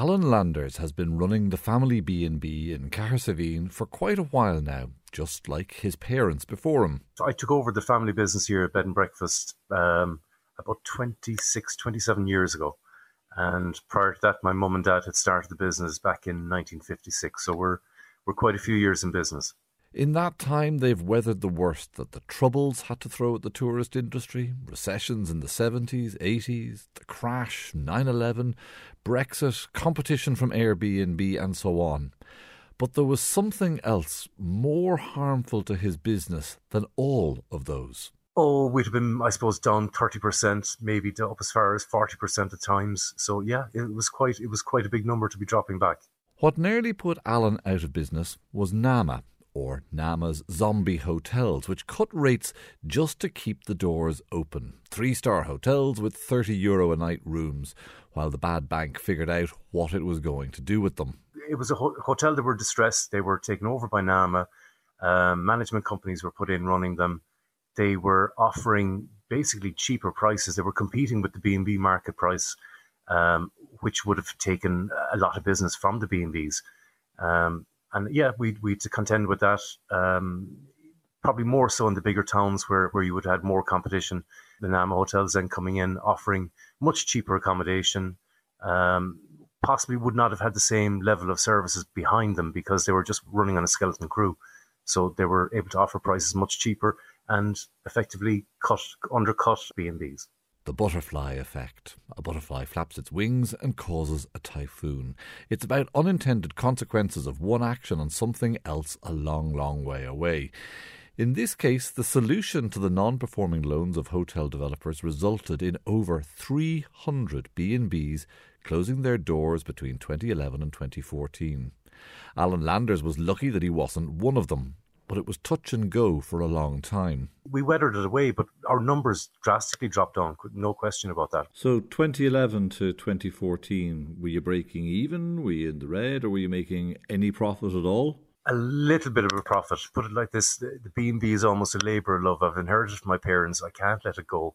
Alan Landers has been running the family B&B in Cahersiveen for quite a while now, just like his parents before him. I took over the family business here at Bed and Breakfast um, about 26, 27 years ago. And prior to that, my mum and dad had started the business back in 1956. So we're, we're quite a few years in business. In that time, they've weathered the worst that the Troubles had to throw at the tourist industry recessions in the 70s, 80s, the crash, 9 11, Brexit, competition from Airbnb, and so on. But there was something else more harmful to his business than all of those. Oh, we'd have been, I suppose, down thirty percent, maybe up as far as forty percent at times. So yeah, it was quite it was quite a big number to be dropping back. What nearly put Alan out of business was Nama, or Nama's zombie hotels, which cut rates just to keep the doors open. Three star hotels with 30 euro a night rooms, while the bad bank figured out what it was going to do with them. It was a ho- hotel that were distressed. They were taken over by Nama. Um, management companies were put in running them. They were offering basically cheaper prices. They were competing with the B&B market price, um, which would have taken a lot of business from the B&Bs. Um, and yeah, we we to contend with that. Um, probably more so in the bigger towns where, where you would have had more competition. The Nama hotels then coming in offering much cheaper accommodation. Um, possibly would not have had the same level of services behind them because they were just running on a skeleton crew. So they were able to offer prices much cheaper and effectively cut undercut B and Bs the butterfly effect. A butterfly flaps its wings and causes a typhoon. It's about unintended consequences of one action on something else a long, long way away. In this case, the solution to the non-performing loans of hotel developers resulted in over 300 B&Bs closing their doors between 2011 and 2014. Alan Landers was lucky that he wasn't one of them but it was touch and go for a long time. We weathered it away, but our numbers drastically dropped down, no question about that. So 2011 to 2014, were you breaking even? Were you in the red, or were you making any profit at all? A little bit of a profit. Put it like this: the B&B is almost a labour of love. I've inherited from my parents. I can't let it go.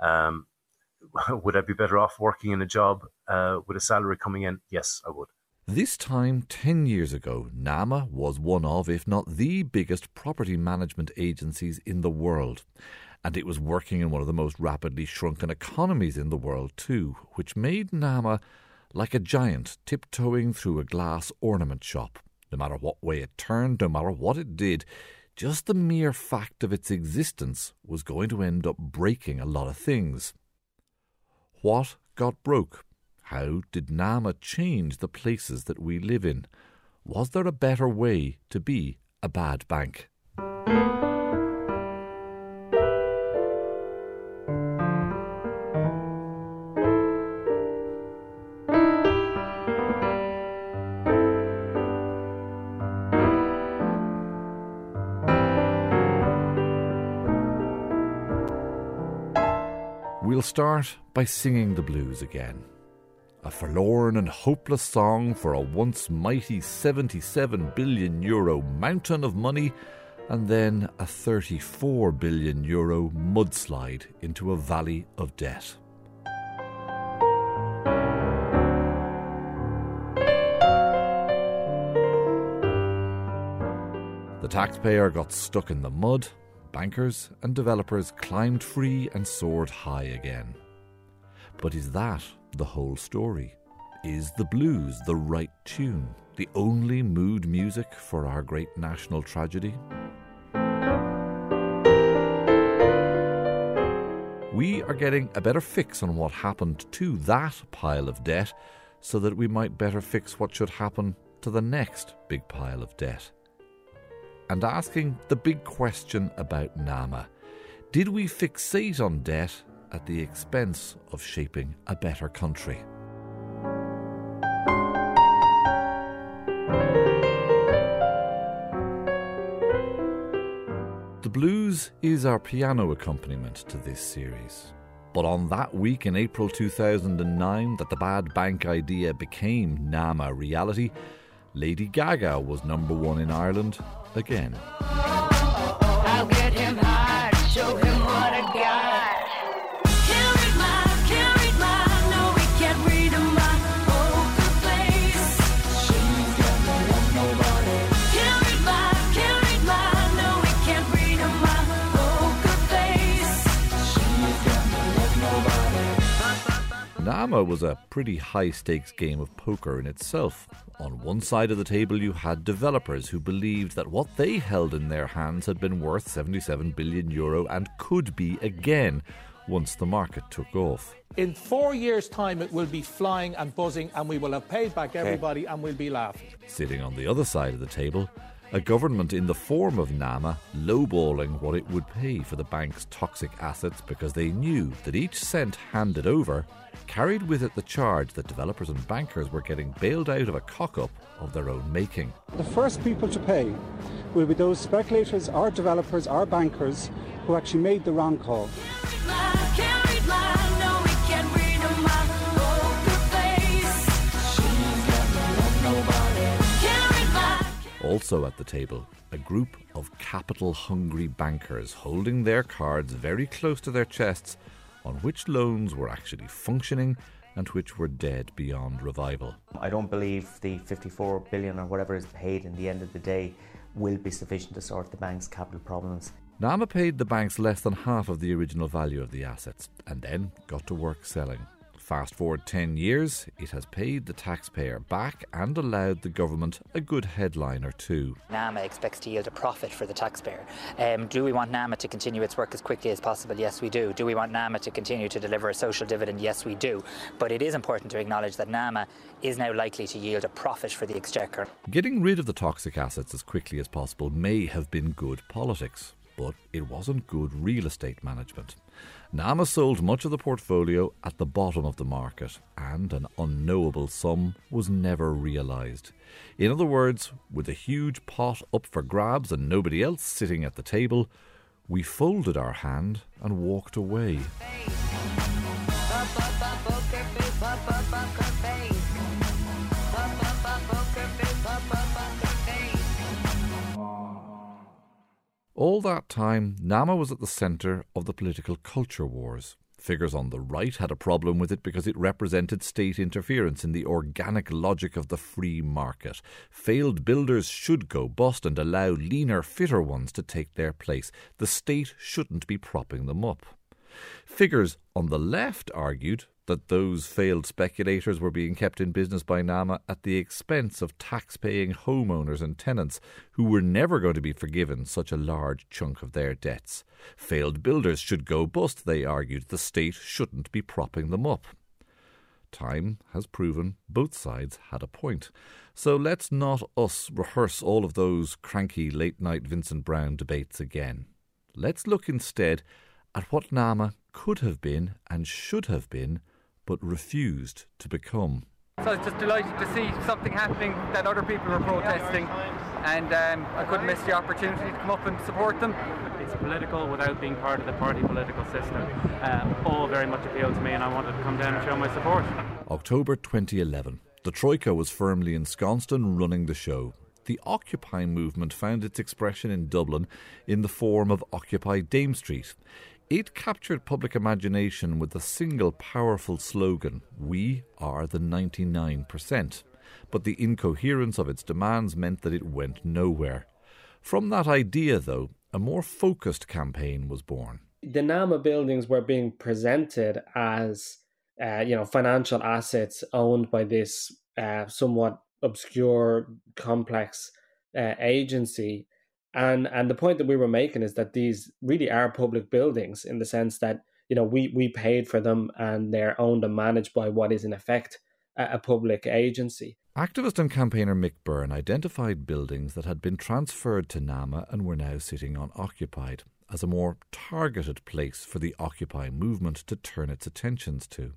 Um, would I be better off working in a job uh, with a salary coming in? Yes, I would. This time, 10 years ago, NAMA was one of, if not the biggest property management agencies in the world. And it was working in one of the most rapidly shrunken economies in the world, too, which made NAMA like a giant tiptoeing through a glass ornament shop. No matter what way it turned, no matter what it did, just the mere fact of its existence was going to end up breaking a lot of things. What got broke? How did Nama change the places that we live in? Was there a better way to be a bad bank? We'll start by singing the blues again a forlorn and hopeless song for a once mighty 77 billion euro mountain of money and then a 34 billion euro mudslide into a valley of debt. The taxpayer got stuck in the mud, bankers and developers climbed free and soared high again. But is that the whole story? Is the blues the right tune, the only mood music for our great national tragedy? We are getting a better fix on what happened to that pile of debt so that we might better fix what should happen to the next big pile of debt. And asking the big question about NAMA did we fixate on debt at the expense of shaping a better country. The blues is our piano accompaniment to this series. But on that week in April 2009 that the bad bank idea became NAMA reality, Lady Gaga was number one in Ireland again. Was a pretty high stakes game of poker in itself. On one side of the table, you had developers who believed that what they held in their hands had been worth 77 billion euro and could be again once the market took off. In four years' time, it will be flying and buzzing, and we will have paid back everybody and we'll be laughing. Sitting on the other side of the table, a government in the form of NAMA lowballing what it would pay for the bank's toxic assets because they knew that each cent handed over carried with it the charge that developers and bankers were getting bailed out of a cock up of their own making. The first people to pay will be those speculators our developers our bankers who actually made the wrong call. Also at the table, a group of capital hungry bankers holding their cards very close to their chests on which loans were actually functioning and which were dead beyond revival. I don't believe the 54 billion or whatever is paid in the end of the day will be sufficient to sort the bank's capital problems. Nama paid the banks less than half of the original value of the assets and then got to work selling. Fast forward 10 years, it has paid the taxpayer back and allowed the government a good headline or two. NAMA expects to yield a profit for the taxpayer. Um, do we want NAMA to continue its work as quickly as possible? Yes, we do. Do we want NAMA to continue to deliver a social dividend? Yes, we do. But it is important to acknowledge that NAMA is now likely to yield a profit for the Exchequer. Getting rid of the toxic assets as quickly as possible may have been good politics, but it wasn't good real estate management. Nama sold much of the portfolio at the bottom of the market, and an unknowable sum was never realised. In other words, with a huge pot up for grabs and nobody else sitting at the table, we folded our hand and walked away. All that time, Nama was at the centre of the political culture wars. Figures on the right had a problem with it because it represented state interference in the organic logic of the free market. Failed builders should go bust and allow leaner, fitter ones to take their place. The state shouldn't be propping them up. Figures on the left argued that those failed speculators were being kept in business by NAMA at the expense of tax paying homeowners and tenants who were never going to be forgiven such a large chunk of their debts. Failed builders should go bust, they argued. The state shouldn't be propping them up. Time has proven both sides had a point. So let's not us rehearse all of those cranky late night Vincent Browne debates again. Let's look instead at what NAMA could have been and should have been but refused to become. So I was just delighted to see something happening that other people were protesting, and um, I couldn't miss the opportunity to come up and support them. It's political without being part of the party political system. Uh, all very much appealed to me, and I wanted to come down and show my support. October 2011. The Troika was firmly ensconced and running the show. The Occupy movement found its expression in Dublin in the form of Occupy Dame Street. It captured public imagination with a single powerful slogan We are the 99%. But the incoherence of its demands meant that it went nowhere. From that idea, though, a more focused campaign was born. The NAMA buildings were being presented as uh, you know financial assets owned by this uh, somewhat obscure, complex uh, agency and and the point that we were making is that these really are public buildings in the sense that you know we we paid for them and they're owned and managed by what is in effect a, a public agency. Activist and campaigner Mick Byrne identified buildings that had been transferred to NAMA and were now sitting unoccupied as a more targeted place for the Occupy movement to turn its attentions to.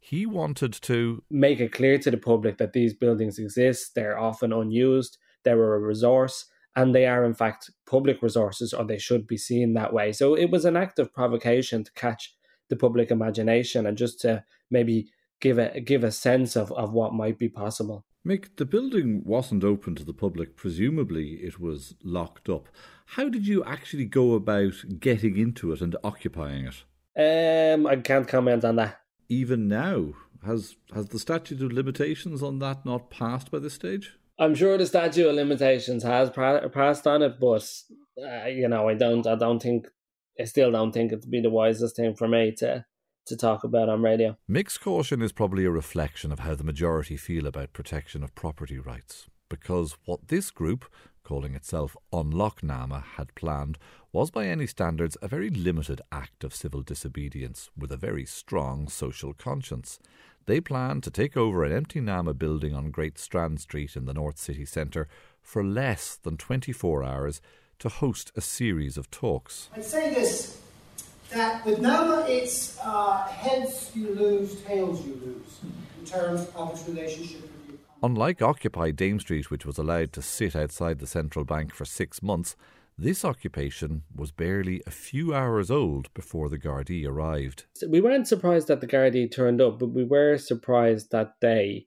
He wanted to make it clear to the public that these buildings exist, they're often unused, they're a resource, and they are in fact public resources or they should be seen that way so it was an act of provocation to catch the public imagination and just to maybe give a give a sense of, of what might be possible Mick, the building wasn't open to the public. Presumably, it was locked up. How did you actually go about getting into it and occupying it? Um, I can't comment on that. Even now, has has the statute of limitations on that not passed by this stage? I'm sure the statute of limitations has passed on it, but uh, you know, I don't, I don't think, I still don't think it'd be the wisest thing for me to to talk about on radio. Mick's caution is probably a reflection of how the majority feel about protection of property rights. Because what this group, calling itself Unlock NAMA, had planned was by any standards a very limited act of civil disobedience with a very strong social conscience. They plan to take over an empty NAMA building on Great Strand Street in the North City Centre for less than 24 hours to host a series of talks. I'd say this that with NAMA, it's uh, heads you lose, tails you lose in terms of its relationship with Unlike Occupy Dame Street, which was allowed to sit outside the central bank for six months, this occupation was barely a few hours old before the Gardaí arrived. We weren't surprised that the Gardaí turned up, but we were surprised that they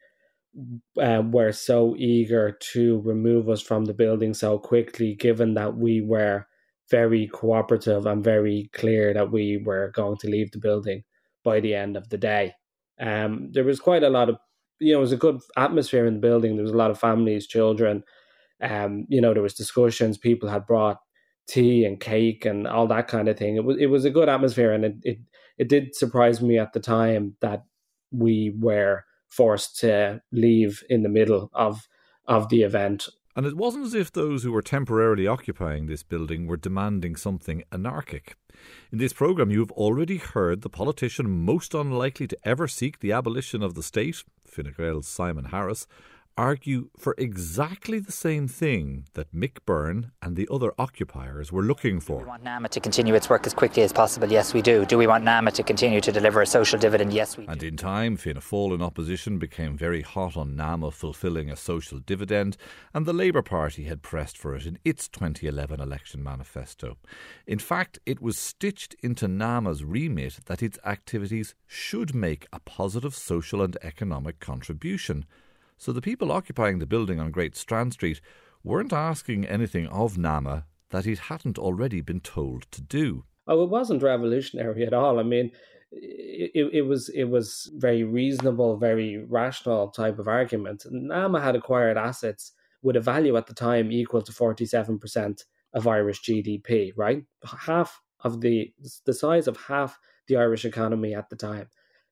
uh, were so eager to remove us from the building so quickly, given that we were very cooperative and very clear that we were going to leave the building by the end of the day. Um, there was quite a lot of, you know, it was a good atmosphere in the building. There was a lot of families, children. Um, you know, there was discussions. People had brought tea and cake and all that kind of thing. It was it was a good atmosphere, and it it, it did surprise me at the time that we were forced to leave in the middle of of the event and it wasn't as if those who were temporarily occupying this building were demanding something anarchic. In this programme, you have already heard the politician most unlikely to ever seek the abolition of the state, Fine Gael's Simon Harris, argue for exactly the same thing that Mick Byrne and the other occupiers were looking for. Do we want NAMA to continue its work as quickly as possible? Yes, we do. Do we want NAMA to continue to deliver a social dividend? Yes, we do. And in time, Fianna Fáil in opposition became very hot on NAMA fulfilling a social dividend, and the Labour Party had pressed for it in its 2011 election manifesto. In fact, it was stitched into NAMA's remit that its activities should make a positive social and economic contribution so the people occupying the building on Great Strand Street weren't asking anything of Nama that it hadn't already been told to do. Oh, it wasn't revolutionary at all. I mean, it, it was it was very reasonable, very rational type of argument. Nama had acquired assets with a value at the time equal to forty seven percent of Irish GDP, right? Half of the the size of half the Irish economy at the time.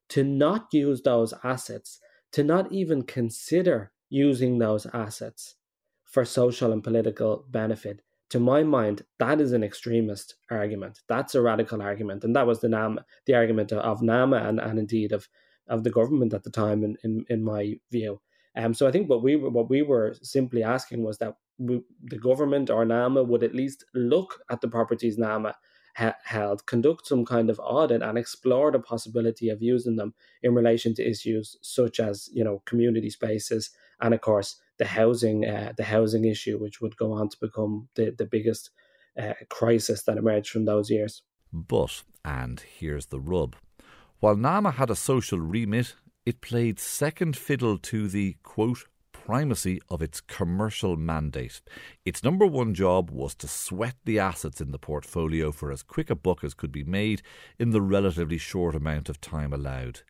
To not use those assets to not even consider using those assets for social and political benefit. To my mind, that is an extremist argument. That's a radical argument. And that was the NAM, the argument of NAMA and, and indeed of, of the government at the time, in, in, in my view. Um, so I think what we were, what we were simply asking was that we, the government or NAMA would at least look at the properties NAMA held, conduct some kind of audit and explore the possibility of using them in relation to issues such as you know community spaces and of course the housing uh, the housing issue, which would go on to become the the biggest uh, crisis that emerged from those years. But and here's the rub: while NAMA had a social remit, it played second fiddle to the quote primacy of its commercial mandate. Its number one job was to sweat the assets in the portfolio for as quick a buck as could be made in the relatively short amount of time allowed.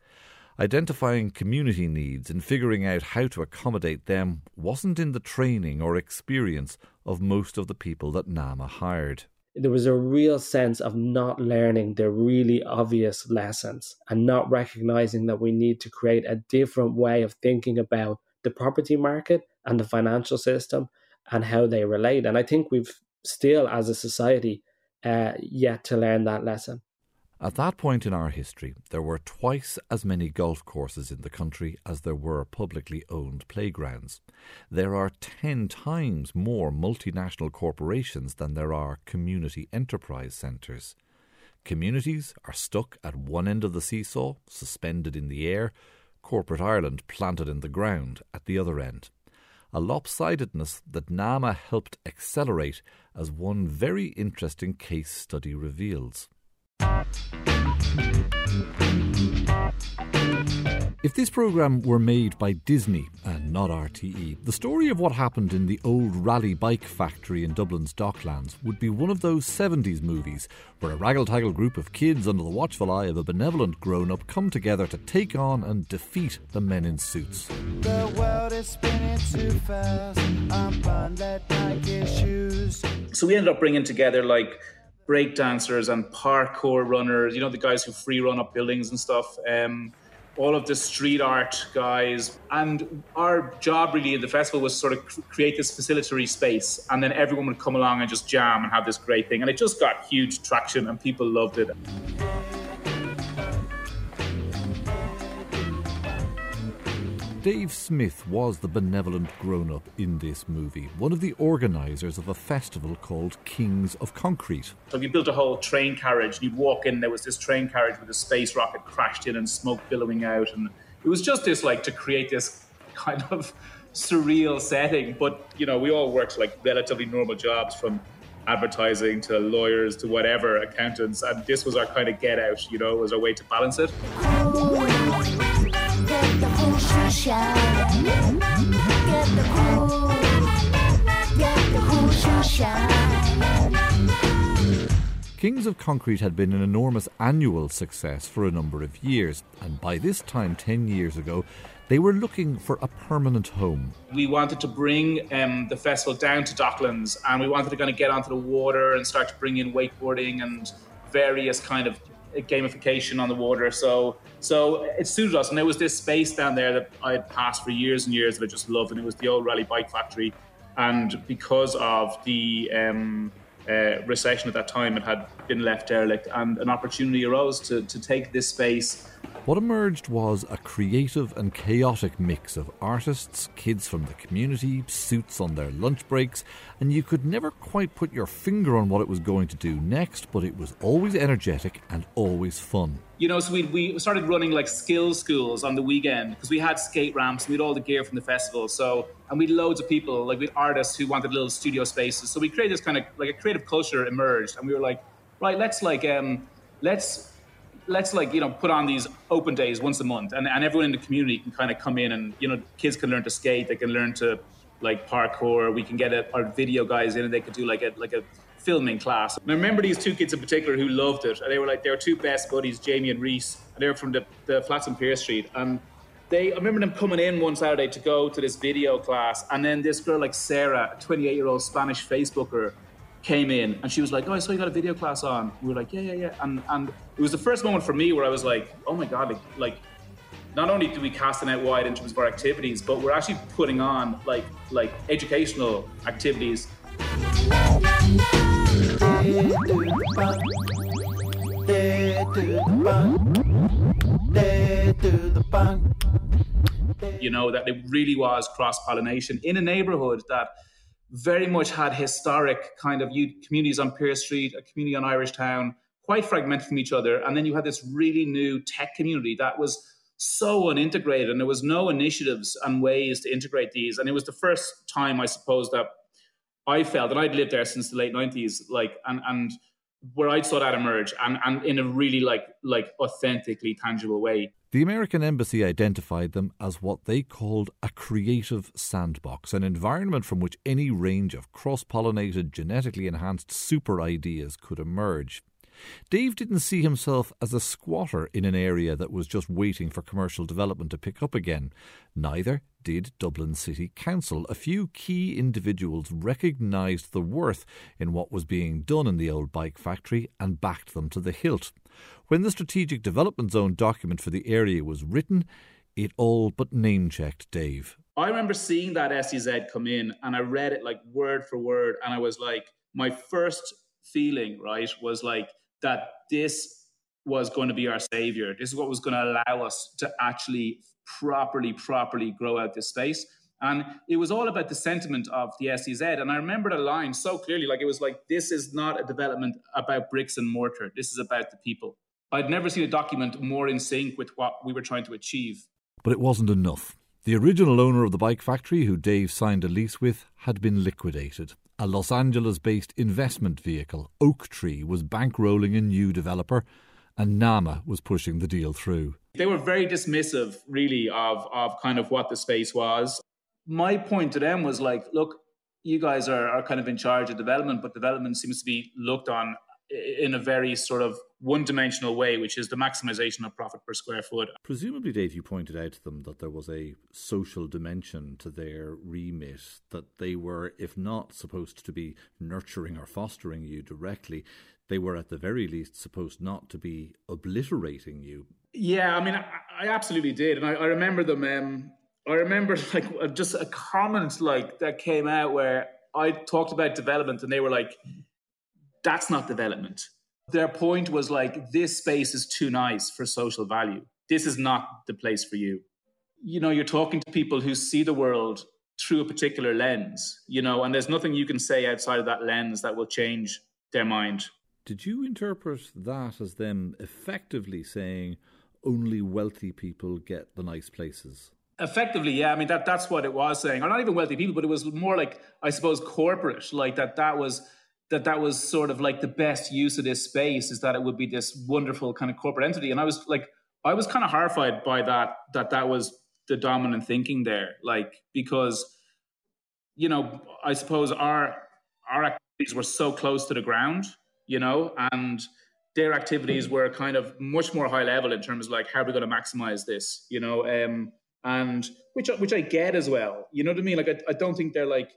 Identifying community needs and figuring out how to accommodate them wasn't in the training or experience of most of the people that NAMA hired there was a real sense of not learning the really obvious lessons and not recognizing that we need to create a different way of thinking about the property market and the financial system and how they relate. And I think we've still, as a society, uh, yet to learn that lesson. At that point in our history, there were twice as many golf courses in the country as there were publicly owned playgrounds. There are ten times more multinational corporations than there are community enterprise centres. Communities are stuck at one end of the seesaw, suspended in the air, corporate Ireland planted in the ground at the other end. A lopsidedness that NAMA helped accelerate, as one very interesting case study reveals. If this programme were made by Disney and not RTE, the story of what happened in the old Raleigh bike factory in Dublin's Docklands would be one of those 70s movies where a raggle-taggle group of kids under the watchful eye of a benevolent grown-up come together to take on and defeat the men in suits. The world is spinning too fast. I'm like shoes. So we ended up bringing together like breakdancers and parkour runners, you know, the guys who free run up buildings and stuff. Um, all of the street art guys. And our job really in the festival was sort of create this facilitatory space. And then everyone would come along and just jam and have this great thing. And it just got huge traction and people loved it. Dave Smith was the benevolent grown up in this movie, one of the organisers of a festival called Kings of Concrete. So we built a whole train carriage, and you'd walk in, there was this train carriage with a space rocket crashed in and smoke billowing out. And it was just this, like, to create this kind of surreal setting. But, you know, we all worked like relatively normal jobs from advertising to lawyers to whatever, accountants. And this was our kind of get out, you know, was our way to balance it. Kings of Concrete had been an enormous annual success for a number of years, and by this time, 10 years ago, they were looking for a permanent home. We wanted to bring um, the festival down to Docklands, and we wanted to kind of get onto the water and start to bring in wakeboarding and various kind of gamification on the water. So so it suited us, and there was this space down there that I had passed for years and years that I just loved, and it was the old Raleigh Bike Factory. And because of the um, uh, recession at that time, it had been left derelict, and an opportunity arose to, to take this space what emerged was a creative and chaotic mix of artists, kids from the community, suits on their lunch breaks, and you could never quite put your finger on what it was going to do next, but it was always energetic and always fun. You know, so we, we started running like skill schools on the weekend because we had skate ramps, we had all the gear from the festival. So, and we had loads of people, like we had artists who wanted little studio spaces. So we created this kind of like a creative culture emerged, and we were like, right, let's like, um, let's let's like you know put on these open days once a month and, and everyone in the community can kind of come in and you know kids can learn to skate they can learn to like parkour we can get a, our video guys in and they could do like a like a filming class and i remember these two kids in particular who loved it and they were like they were two best buddies jamie and reese and they were from the, the flats on Pearse street and they I remember them coming in one Saturday to go to this video class, and then this girl like Sarah, a 28 year old Spanish Facebooker, came in and she was like, "Oh, I saw you got a video class on." We were like, "Yeah, yeah, yeah," and and it was the first moment for me where I was like, "Oh my god!" Like, like not only do we cast the net wide in terms of our activities, but we're actually putting on like like educational activities. You know that it really was cross pollination in a neighborhood that very much had historic kind of communities on Pearse Street, a community on Irish Town, quite fragmented from each other. And then you had this really new tech community that was so unintegrated, and there was no initiatives and ways to integrate these. And it was the first time, I suppose, that I felt, and I'd lived there since the late '90s, like, and and where I saw that emerge, and and in a really like like authentically tangible way. The American Embassy identified them as what they called a creative sandbox, an environment from which any range of cross pollinated, genetically enhanced super ideas could emerge. Dave didn't see himself as a squatter in an area that was just waiting for commercial development to pick up again. Neither did Dublin City Council. A few key individuals recognised the worth in what was being done in the old bike factory and backed them to the hilt. When the Strategic Development Zone document for the area was written, it all but name checked Dave. I remember seeing that SDZ come in and I read it like word for word, and I was like, my first feeling, right, was like that this was going to be our savior. This is what was going to allow us to actually properly, properly grow out this space. And it was all about the sentiment of the SDZ. And I remember the line so clearly like it was like, this is not a development about bricks and mortar. This is about the people. I'd never seen a document more in sync with what we were trying to achieve. But it wasn't enough. The original owner of the bike factory, who Dave signed a lease with, had been liquidated. A Los Angeles based investment vehicle, Oaktree, was bankrolling a new developer, and NAMA was pushing the deal through. They were very dismissive, really, of, of kind of what the space was. My point to them was like, look, you guys are, are kind of in charge of development, but development seems to be looked on in a very sort of one dimensional way, which is the maximization of profit per square foot. Presumably, Dave, you pointed out to them that there was a social dimension to their remit, that they were, if not supposed to be nurturing or fostering you directly, they were at the very least supposed not to be obliterating you. Yeah, I mean, I, I absolutely did, and I, I remember them. Um, I remember like just a comment like that came out where I talked about development, and they were like, "That's not development." Their point was like, "This space is too nice for social value. This is not the place for you." You know, you're talking to people who see the world through a particular lens, you know, and there's nothing you can say outside of that lens that will change their mind. Did you interpret that as them effectively saying only wealthy people get the nice places? Effectively, yeah. I mean that that's what it was saying. Or not even wealthy people, but it was more like I suppose corporate, like that that was that that was sort of like the best use of this space is that it would be this wonderful kind of corporate entity. And I was like I was kind of horrified by that that that was the dominant thinking there, like because you know I suppose our our activities were so close to the ground you know, and their activities were kind of much more high level in terms of like how are we going to maximize this, you know, um, and which which I get as well. You know what I mean? Like I, I don't think they're like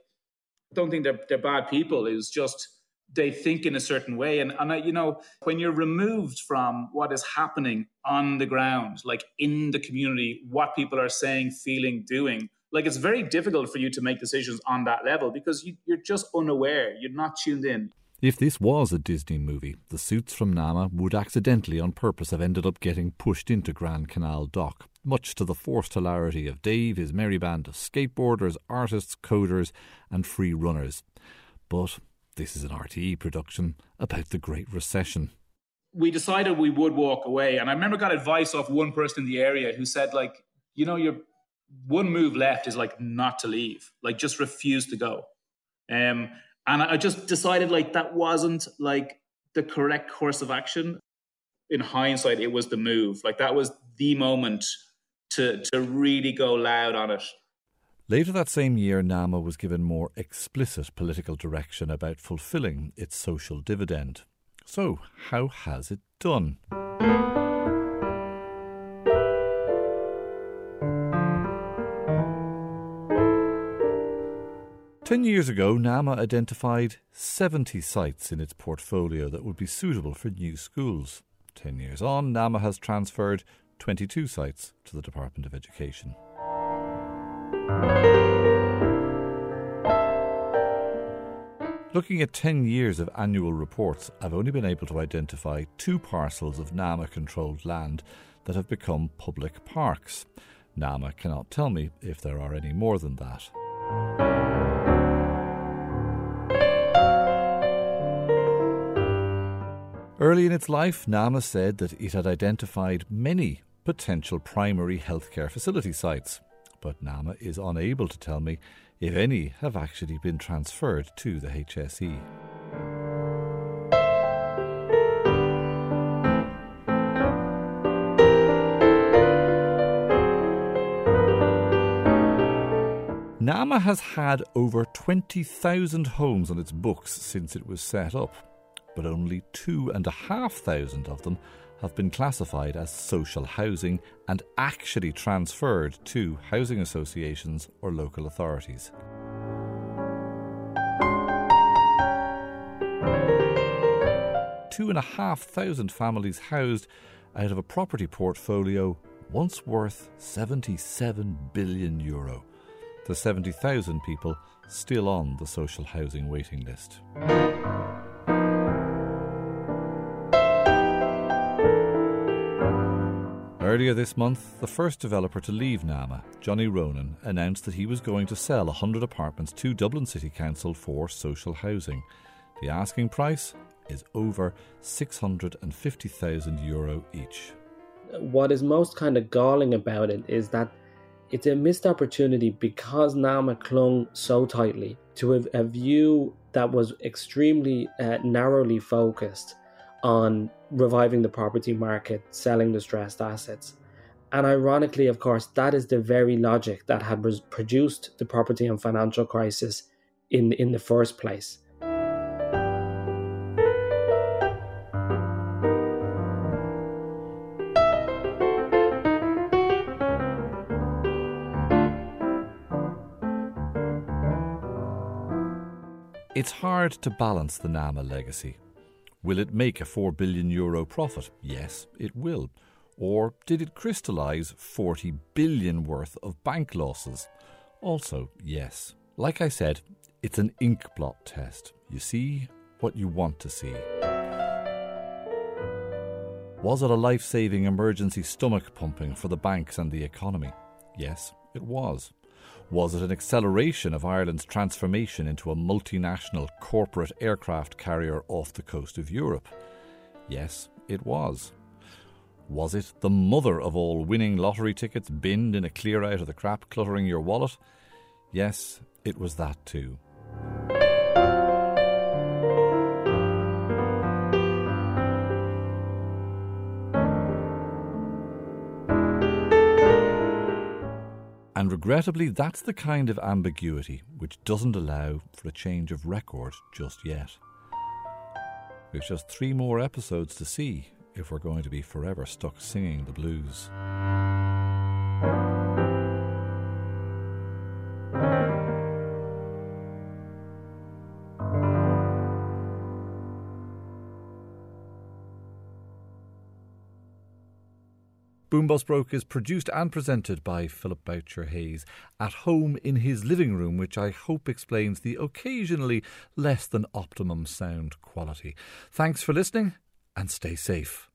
I don't think they're they're bad people. It's just they think in a certain way, and and I, you know when you're removed from what is happening on the ground, like in the community, what people are saying, feeling, doing. Like it's very difficult for you to make decisions on that level because you, you're just unaware. You're not tuned in. If this was a Disney movie, the suits from Nama would accidentally on purpose have ended up getting pushed into Grand Canal Dock, much to the forced hilarity of Dave, his merry band of skateboarders, artists, coders, and free runners. But this is an RTE production about the Great Recession. We decided we would walk away, and I remember got advice off one person in the area who said, like, you know, your one move left is like not to leave, like just refuse to go. Um, and I just decided like that wasn't like the correct course of action. In hindsight, it was the move. Like that was the moment to to really go loud on it. Later that same year, NAMA was given more explicit political direction about fulfilling its social dividend. So, how has it done? Ten years ago, NAMA identified 70 sites in its portfolio that would be suitable for new schools. Ten years on, NAMA has transferred 22 sites to the Department of Education. Looking at 10 years of annual reports, I've only been able to identify two parcels of NAMA controlled land that have become public parks. NAMA cannot tell me if there are any more than that. Early in its life, NAMA said that it had identified many potential primary healthcare facility sites, but NAMA is unable to tell me if any have actually been transferred to the HSE. NAMA has had over 20,000 homes on its books since it was set up but only 2,500 of them have been classified as social housing and actually transferred to housing associations or local authorities. Two and a half thousand families housed out of a property portfolio once worth 77 billion euro. The 70,000 people still on the social housing waiting list. Earlier this month, the first developer to leave NAMA, Johnny Ronan, announced that he was going to sell 100 apartments to Dublin City Council for social housing. The asking price is over 650,000 euro each. What is most kind of galling about it is that it's a missed opportunity because NAMA clung so tightly to a, a view that was extremely uh, narrowly focused on reviving the property market, selling distressed assets. And ironically, of course, that is the very logic that had produced the property and financial crisis in, in the first place. It's hard to balance the NAMA legacy Will it make a 4 billion euro profit? Yes, it will. Or did it crystallise 40 billion worth of bank losses? Also, yes. Like I said, it's an ink blot test. You see what you want to see. Was it a life saving emergency stomach pumping for the banks and the economy? Yes, it was. Was it an acceleration of Ireland's transformation into a multinational corporate aircraft carrier off the coast of Europe? Yes, it was. Was it the mother of all winning lottery tickets binned in a clear out of the crap cluttering your wallet? Yes, it was that too. Regrettably, that's the kind of ambiguity which doesn't allow for a change of record just yet. We've just three more episodes to see if we're going to be forever stuck singing the blues. Boombus Broke is produced and presented by Philip Boucher Hayes at home in his living room, which I hope explains the occasionally less than optimum sound quality. Thanks for listening and stay safe.